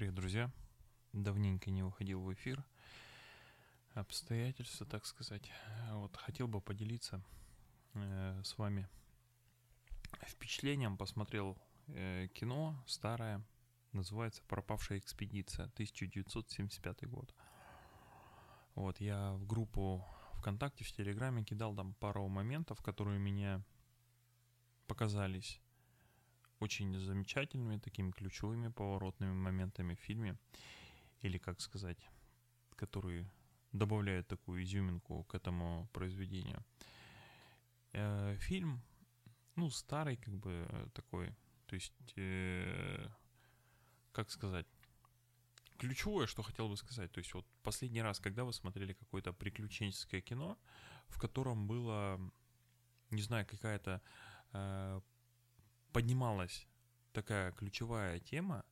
Привет, друзья. Давненько не выходил в эфир. Обстоятельства, так сказать. Вот хотел бы поделиться э, с вами впечатлением. Посмотрел э, кино старое, называется «Пропавшая экспедиция», 1975 год. Вот, я в группу ВКонтакте, в Телеграме кидал там пару моментов, которые меня показались очень замечательными, такими ключевыми поворотными моментами в фильме, или, как сказать, которые добавляют такую изюминку к этому произведению. Э, фильм, ну, старый, как бы, такой, то есть, э, как сказать, ключевое, что хотел бы сказать, то есть вот последний раз, когда вы смотрели какое-то приключенческое кино, в котором было, не знаю, какая-то э, поднималась такая ключевая тема,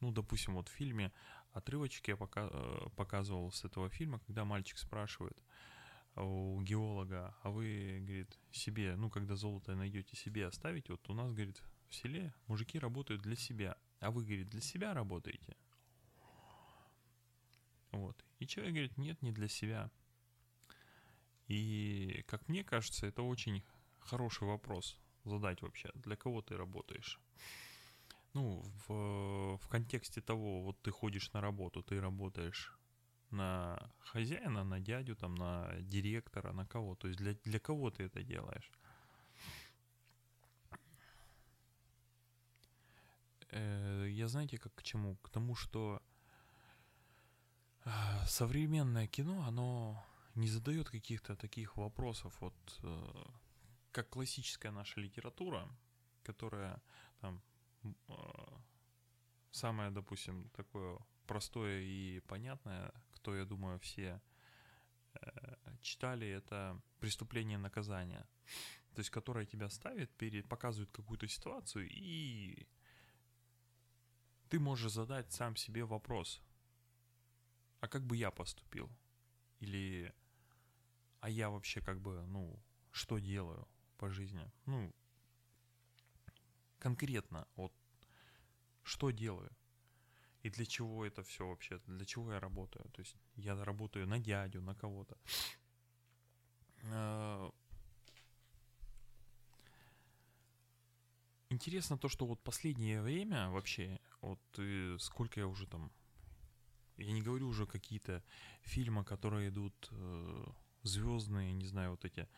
ну, допустим, вот в фильме отрывочки я пока, э, показывал с этого фильма, когда мальчик спрашивает у геолога, а вы, говорит, себе, ну, когда золото найдете себе оставить, вот у нас, говорит, в селе мужики работают для себя, а вы, говорит, для себя работаете. Вот. И человек говорит, нет, не для себя. И, как мне кажется, это очень хороший вопрос задать вообще, для кого ты работаешь. Ну, в, в контексте того, вот ты ходишь на работу, ты работаешь на хозяина, на дядю, там, на директора, на кого. То есть для, для кого ты это делаешь? Э, я знаете, как к чему? К тому, что э, современное кино, оно не задает каких-то таких вопросов, вот э, как классическая наша литература, которая там самое, допустим, такое простое и понятное, кто, я думаю, все читали, это «Преступление и наказание», то есть которое тебя ставит, перед, показывает какую-то ситуацию, и ты можешь задать сам себе вопрос, а как бы я поступил? Или, а я вообще как бы, ну, что делаю? По жизни. Ну, конкретно, вот, что делаю и для чего это все вообще, для чего я работаю. То есть я работаю на дядю, на кого-то. А, интересно то, что вот последнее время вообще, вот сколько я уже там, я не говорю уже какие-то фильмы, которые идут э, звездные, не знаю, вот эти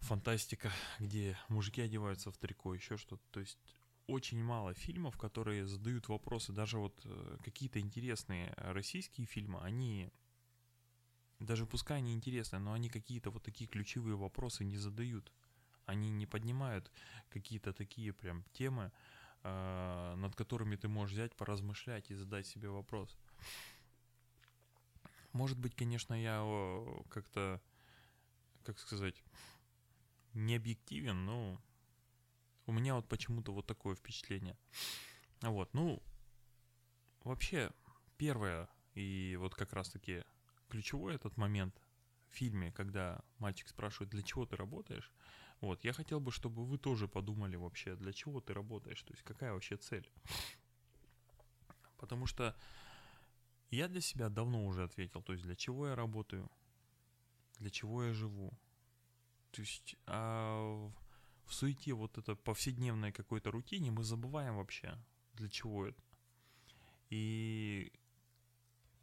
фантастика, где мужики одеваются в трико, еще что-то. То есть очень мало фильмов, которые задают вопросы. Даже вот э, какие-то интересные российские фильмы, они даже пускай они интересные, но они какие-то вот такие ключевые вопросы не задают. Они не поднимают какие-то такие прям темы, э, над которыми ты можешь взять, поразмышлять и задать себе вопрос. Может быть, конечно, я как-то, как сказать, не объективен, но у меня вот почему-то вот такое впечатление. Вот, ну, вообще, первое, и вот как раз-таки ключевой этот момент в фильме, когда мальчик спрашивает, для чего ты работаешь, вот, я хотел бы, чтобы вы тоже подумали вообще, для чего ты работаешь, то есть какая вообще цель. Потому что я для себя давно уже ответил, то есть для чего я работаю, для чего я живу, то есть а в суете вот это повседневной какой-то рутине мы забываем вообще, для чего это. И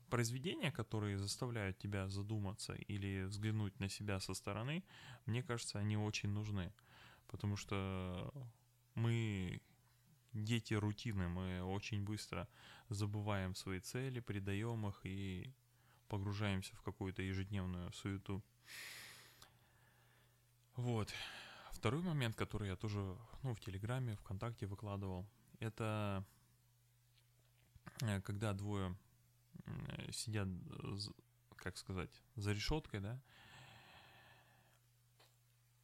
произведения, которые заставляют тебя задуматься или взглянуть на себя со стороны, мне кажется, они очень нужны. Потому что мы дети рутины, мы очень быстро забываем свои цели, предаем их и погружаемся в какую-то ежедневную суету. Вот. Второй момент, который я тоже, ну, в Телеграме, ВКонтакте выкладывал, это э, когда двое сидят, как сказать, за решеткой, да,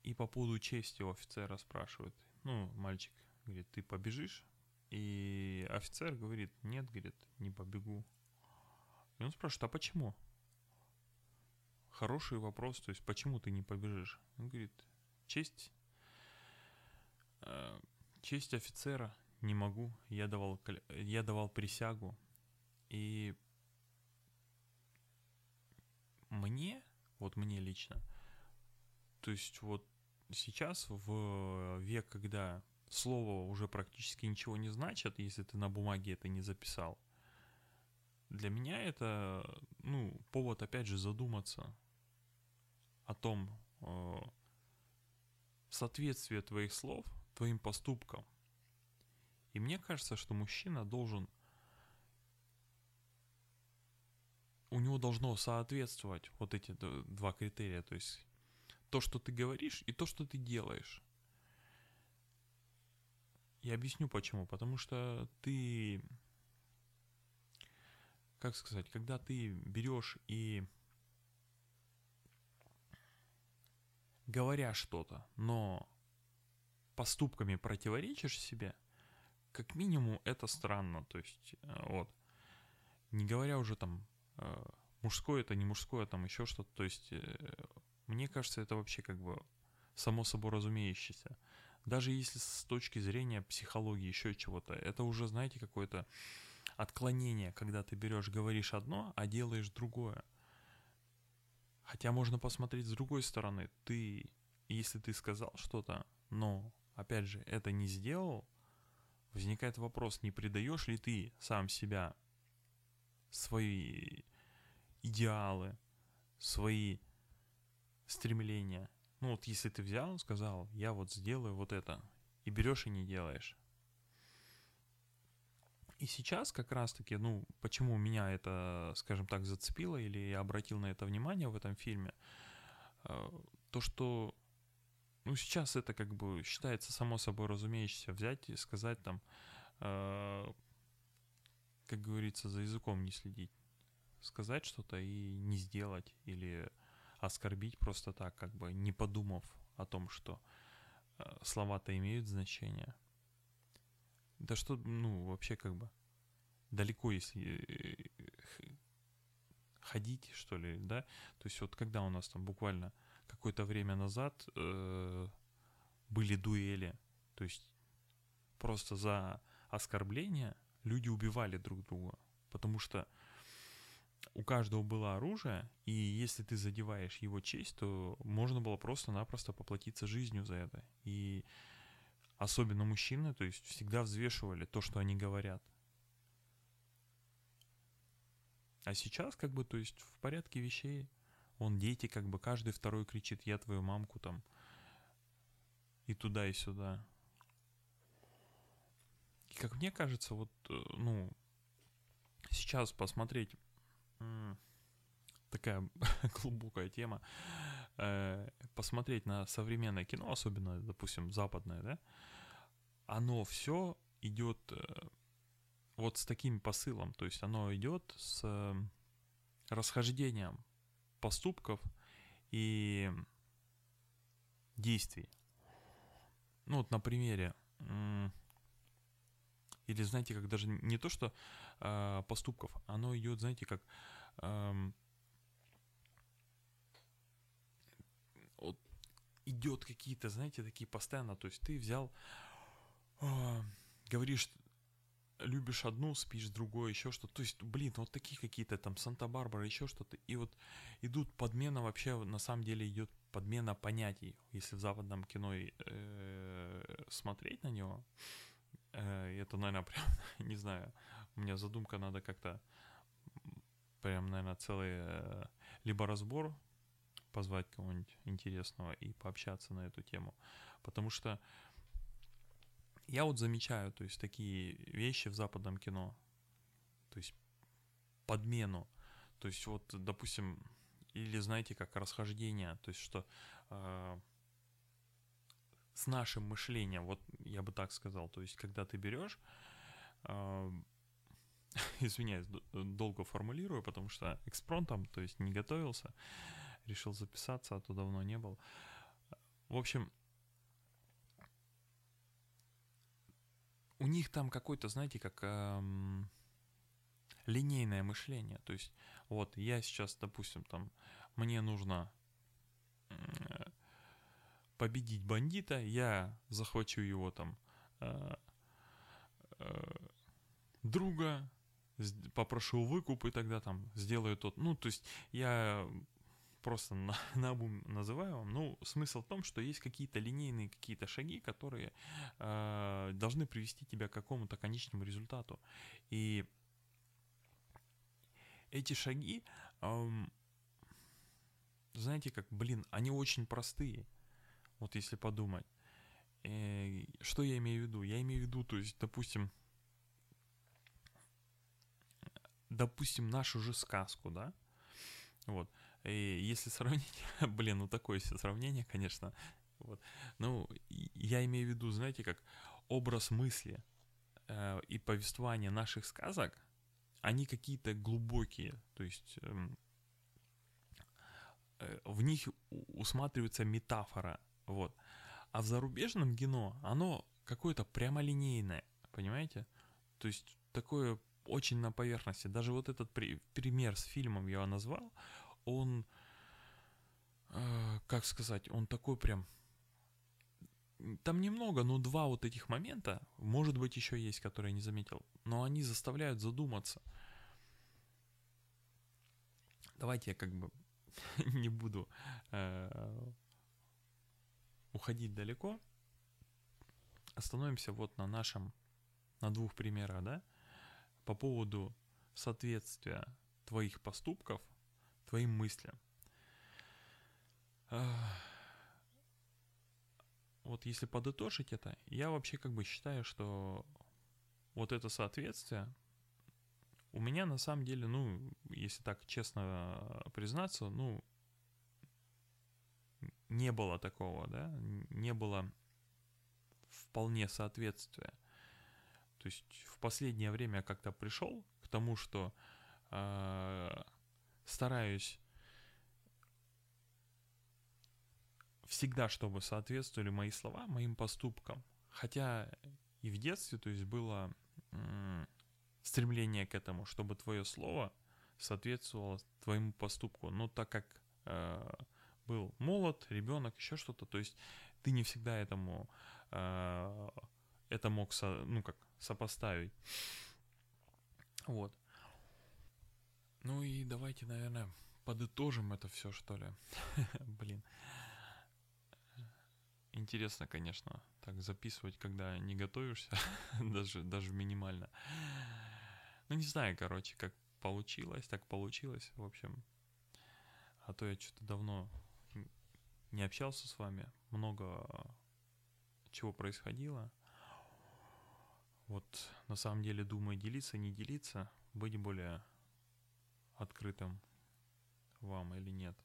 и по поводу чести у офицера спрашивают, ну, мальчик говорит, ты побежишь? И офицер говорит, нет, говорит, не побегу. И он спрашивает, а почему? Хороший вопрос, то есть почему ты не побежишь? Он говорит, честь, э, честь офицера не могу, я давал, я давал присягу, И мне, вот мне лично, то есть вот сейчас в век, когда слово уже практически ничего не значит, если ты на бумаге это не записал, для меня это, ну, повод опять же задуматься о том, э, соответствие твоих слов твоим поступкам. И мне кажется, что мужчина должен у него должно соответствовать вот эти два критерия, то есть то, что ты говоришь, и то, что ты делаешь. Я объясню почему. Потому что ты, как сказать, когда ты берешь и говоря что-то, но поступками противоречишь себе, как минимум это странно. То есть, э, вот, не говоря уже там Э, мужское это не мужское, там еще что-то. То есть, э, мне кажется, это вообще как бы само собой разумеющееся. Даже если с точки зрения психологии, еще чего-то, это уже, знаете, какое-то отклонение, когда ты берешь, говоришь одно, а делаешь другое. Хотя можно посмотреть с другой стороны. Ты, если ты сказал что-то, но, опять же, это не сделал, возникает вопрос, не предаешь ли ты сам себя свои идеалы, свои стремления. Ну вот если ты взял, сказал, я вот сделаю вот это, и берешь и не делаешь. И сейчас как раз-таки, ну, почему меня это, скажем так, зацепило или я обратил на это внимание в этом фильме, э, то, что, ну, сейчас это как бы считается само собой разумеющееся взять и сказать там, э, как говорится, за языком не следить сказать что-то и не сделать, или оскорбить просто так, как бы не подумав о том, что э, слова-то имеют значение. Да что, ну, вообще как бы далеко, если э, ходить, что ли, да? То есть вот когда у нас там буквально какое-то время назад э, были дуэли, то есть просто за оскорбление люди убивали друг друга, потому что у каждого было оружие, и если ты задеваешь его честь, то можно было просто-напросто поплатиться жизнью за это. И особенно мужчины, то есть всегда взвешивали то, что они говорят. А сейчас как бы, то есть в порядке вещей, он дети как бы, каждый второй кричит, я твою мамку там, и туда, и сюда. И как мне кажется, вот, э, ну, сейчас посмотреть такая глубокая тема, э, посмотреть на современное кино, особенно, допустим, западное, да, оно все идет э, вот с таким посылом, то есть оно идет с э, расхождением поступков и действий. Ну вот на примере, или знаете, как даже не то, что поступков, оно идет, знаете, как э, вот идет какие-то, знаете, такие постоянно, то есть ты взял, э, говоришь, любишь одну, спишь другой, еще что-то. То есть, блин, вот такие какие-то там Санта-Барбара, еще что-то. И вот идут подмена вообще, на самом деле идет подмена понятий. Если в западном кино э, смотреть на него, э, это, наверное, прям, не знаю, у меня задумка, надо как-то прям, наверное, целый э, либо разбор позвать кого-нибудь интересного и пообщаться на эту тему. Потому что я вот замечаю, то есть такие вещи в западном кино, то есть подмену, то есть вот, допустим, или знаете, как расхождение, то есть что э, с нашим мышлением, вот я бы так сказал, то есть когда ты берешь э, извиняюсь, долго формулирую, потому что экспронтом, то есть не готовился, решил записаться, а то давно не был. В общем, у них там какой-то, знаете, как эм, линейное мышление. То есть, вот я сейчас, допустим, там, мне нужно э, победить бандита, я захвачу его там э, э, друга, попрошу выкуп, и тогда там сделаю тот. Ну, то есть я просто на, на обум называю вам. Ну, смысл в том, что есть какие-то линейные какие-то шаги, которые э, должны привести тебя к какому-то конечному результату. И эти шаги, э, знаете, как, блин, они очень простые. Вот если подумать. Э, что я имею в виду? Я имею в виду, то есть, допустим, допустим, нашу же сказку, да, вот, и если сравнить, блин, ну такое все сравнение, конечно, вот, ну, я имею в виду, знаете, как образ мысли э, и повествование наших сказок, они какие-то глубокие, то есть э, э, в них усматривается метафора, вот, а в зарубежном кино оно какое-то прямолинейное, понимаете, то есть такое очень на поверхности. Даже вот этот при, пример с фильмом я назвал, он, э, как сказать, он такой прям... Там немного, но два вот этих момента, может быть, еще есть, которые я не заметил, но они заставляют задуматься. Давайте я как бы не буду э, уходить далеко. Остановимся вот на нашем, на двух примерах, да? по поводу соответствия твоих поступков твоим мыслям. Вот если подытожить это, я вообще как бы считаю, что вот это соответствие у меня на самом деле, ну, если так честно признаться, ну, не было такого, да, не было вполне соответствия. То есть в последнее время я как-то пришел к тому, что э, стараюсь всегда, чтобы соответствовали мои слова моим поступкам. Хотя и в детстве, то есть было стремление к этому, чтобы твое слово соответствовало твоему поступку. Но так как э, был молод, ребенок, еще что-то, то есть ты не всегда этому э, это мог, со, ну как, сопоставить. Вот. Ну и давайте, наверное, подытожим это все, что ли. Блин. Интересно, конечно, так записывать, когда не готовишься, даже, даже минимально. Ну, не знаю, короче, как получилось, так получилось, в общем. А то я что-то давно не общался с вами, много чего происходило. Вот на самом деле думаю, делиться, не делиться, быть более открытым вам или нет.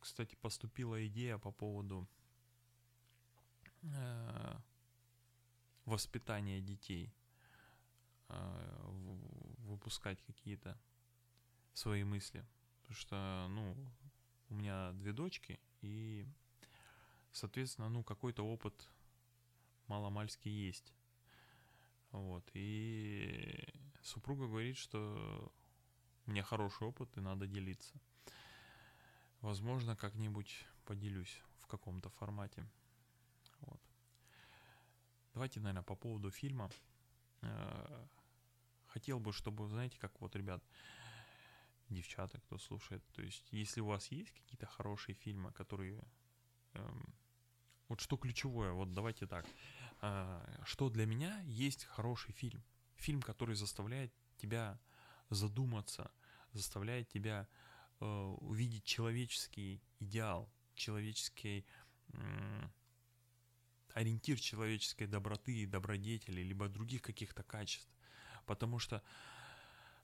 Кстати, поступила идея по поводу э, воспитания детей, э, выпускать какие-то свои мысли. Потому что, ну, у меня две дочки, и, соответственно, ну, какой-то опыт маломальски есть. Вот. И супруга говорит, что у меня хороший опыт и надо делиться. Возможно, как-нибудь поделюсь в каком-то формате. Вот. Давайте, наверное, по поводу фильма. Э, хотел бы, чтобы, знаете, как вот, ребят, девчата, кто слушает, то есть, если у вас есть какие-то хорошие фильмы, которые... Эм, вот что ключевое, вот давайте так. А, что для меня есть хороший фильм. Фильм, который заставляет тебя задуматься, заставляет тебя э, увидеть человеческий идеал, человеческий э, ориентир человеческой доброты и добродетели, либо других каких-то качеств. Потому что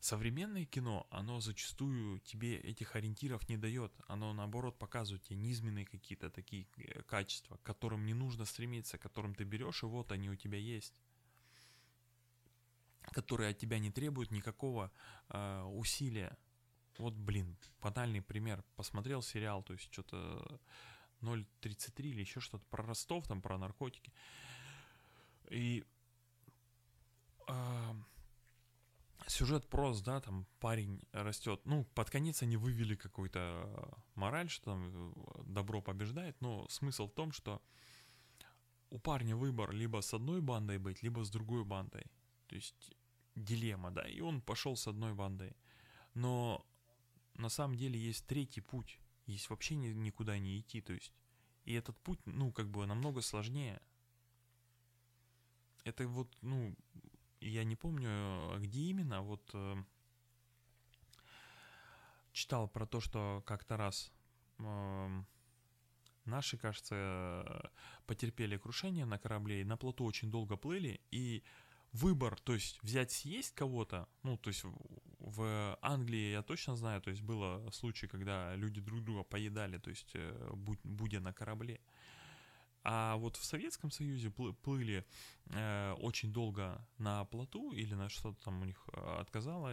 Современное кино, оно зачастую тебе этих ориентиров не дает. Оно наоборот показывает тебе низменные какие-то такие э, качества, к которым не нужно стремиться, к которым ты берешь, и вот они у тебя есть которые от тебя не требуют никакого э, усилия. Вот, блин, банальный пример. Посмотрел сериал, то есть что-то 0.33 или еще что-то про Ростов, там про наркотики. И э, сюжет прост, да, там парень растет. Ну, под конец они вывели какую-то э, мораль, что там э, добро побеждает, но смысл в том, что у парня выбор либо с одной бандой быть, либо с другой бандой. То есть дилемма, да, и он пошел с одной бандой. Но на самом деле есть третий путь, есть вообще ни, никуда не идти, то есть, и этот путь, ну, как бы намного сложнее. Это вот, ну, я не помню, где именно, вот э, читал про то, что как-то раз э, наши, кажется, потерпели крушение на корабле, и на плоту очень долго плыли, и выбор, то есть взять съесть кого-то, ну, то есть в Англии я точно знаю, то есть было случаи, когда люди друг друга поедали, то есть э, будь, будя на корабле. А вот в Советском Союзе плыли э, очень долго на плоту или на что-то там у них э, отказало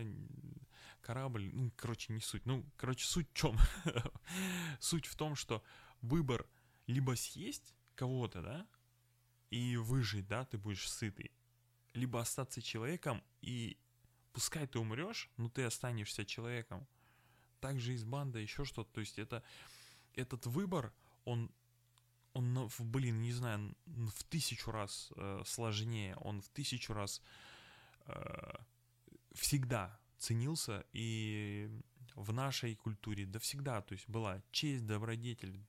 корабль, ну, короче, не суть. Ну, короче, суть в чем? суть в том, что выбор либо съесть кого-то, да, и выжить, да, ты будешь сытый, либо остаться человеком, и пускай ты умрешь, но ты останешься человеком. Также из банды еще что-то. То есть это, этот выбор, он, он, блин, не знаю, в тысячу раз э, сложнее, он в тысячу раз э, всегда ценился и в нашей культуре, да всегда, то есть была честь, добродетель.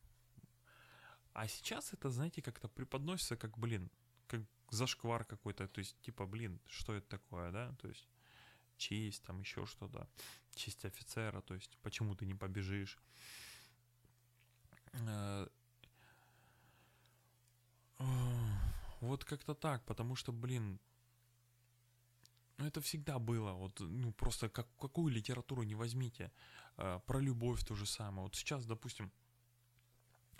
А сейчас это, знаете, как-то преподносится как, блин, как зашквар какой-то, то есть, типа, блин, что это такое, да, то есть, честь, там еще что-то, честь офицера, то есть, почему ты не побежишь. Э, вот как-то так, потому что, блин, ну это всегда было, вот, ну просто как, какую литературу не возьмите, э, про любовь то же самое. Вот сейчас, допустим,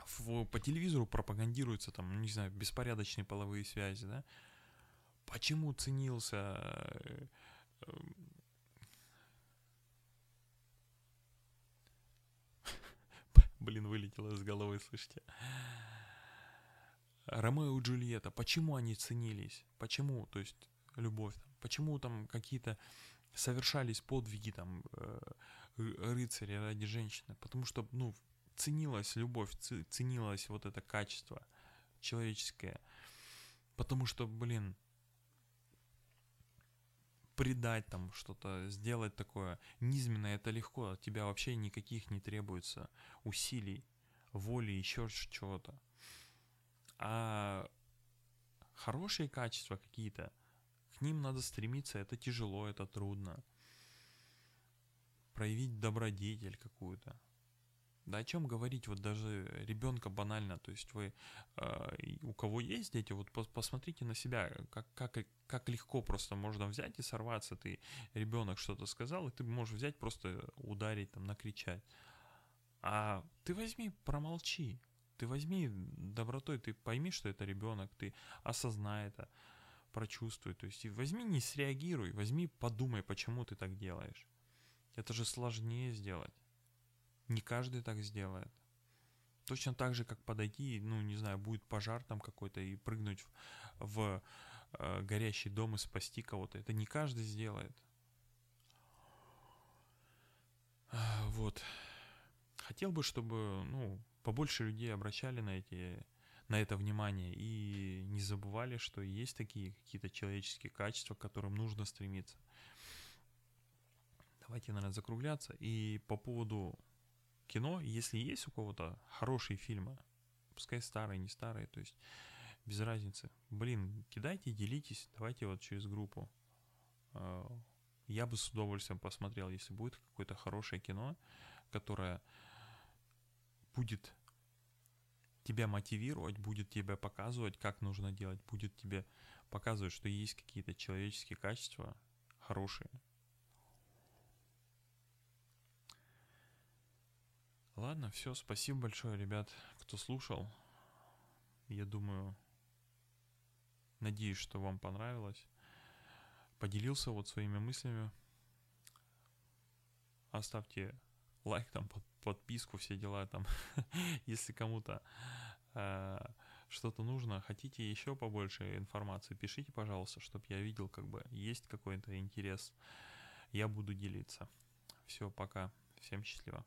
в, по телевизору пропагандируются там, не знаю, беспорядочные половые связи, да, почему ценился э, Блин, вылетело из головы, слышите. Ромео и Джульетта, почему они ценились? Почему, то есть, любовь? Почему там какие-то совершались подвиги там э, рыцаря ради женщины? Потому что, ну, ценилась любовь, ценилось вот это качество человеческое. Потому что, блин, предать там что-то, сделать такое низменное, это легко. От тебя вообще никаких не требуется усилий, воли, еще чего-то. А хорошие качества какие-то, к ним надо стремиться, это тяжело, это трудно. Проявить добродетель какую-то. Да о чем говорить, вот даже ребенка банально, то есть вы, э, у кого есть дети, вот посмотрите на себя, как, как, как легко просто можно взять и сорваться, ты, ребенок что-то сказал, и ты можешь взять просто ударить, там, накричать. А ты возьми, промолчи, ты возьми добротой, ты пойми, что это ребенок, ты осознай это, прочувствуй, то есть возьми, не среагируй, возьми, подумай, почему ты так делаешь. Это же сложнее сделать. Не каждый так сделает. Точно так же, как подойти, ну, не знаю, будет пожар там какой-то и прыгнуть в, в э, горящий дом и спасти кого-то. Это не каждый сделает. Вот. Хотел бы, чтобы, ну, побольше людей обращали на эти на это внимание и не забывали, что есть такие какие-то человеческие качества, к которым нужно стремиться. Давайте, наверное, закругляться. И по поводу кино, если есть у кого-то хорошие фильмы, пускай старые, не старые, то есть без разницы. Блин, кидайте, делитесь, давайте вот через группу. А, я бы с удовольствием посмотрел, если будет какое-то хорошее кино, которое будет тебя мотивировать, будет тебя показывать, как нужно делать, будет тебе показывать, что есть какие-то человеческие качества хорошие, Ладно, все, спасибо большое, ребят, кто слушал. Я думаю, надеюсь, что вам понравилось. Поделился вот своими мыслями. Оставьте лайк, там, под, подписку, все дела там. Если кому-то э, что-то нужно, хотите еще побольше информации, пишите, пожалуйста, чтобы я видел, как бы есть какой-то интерес. Я буду делиться. Все, пока. Всем счастливо.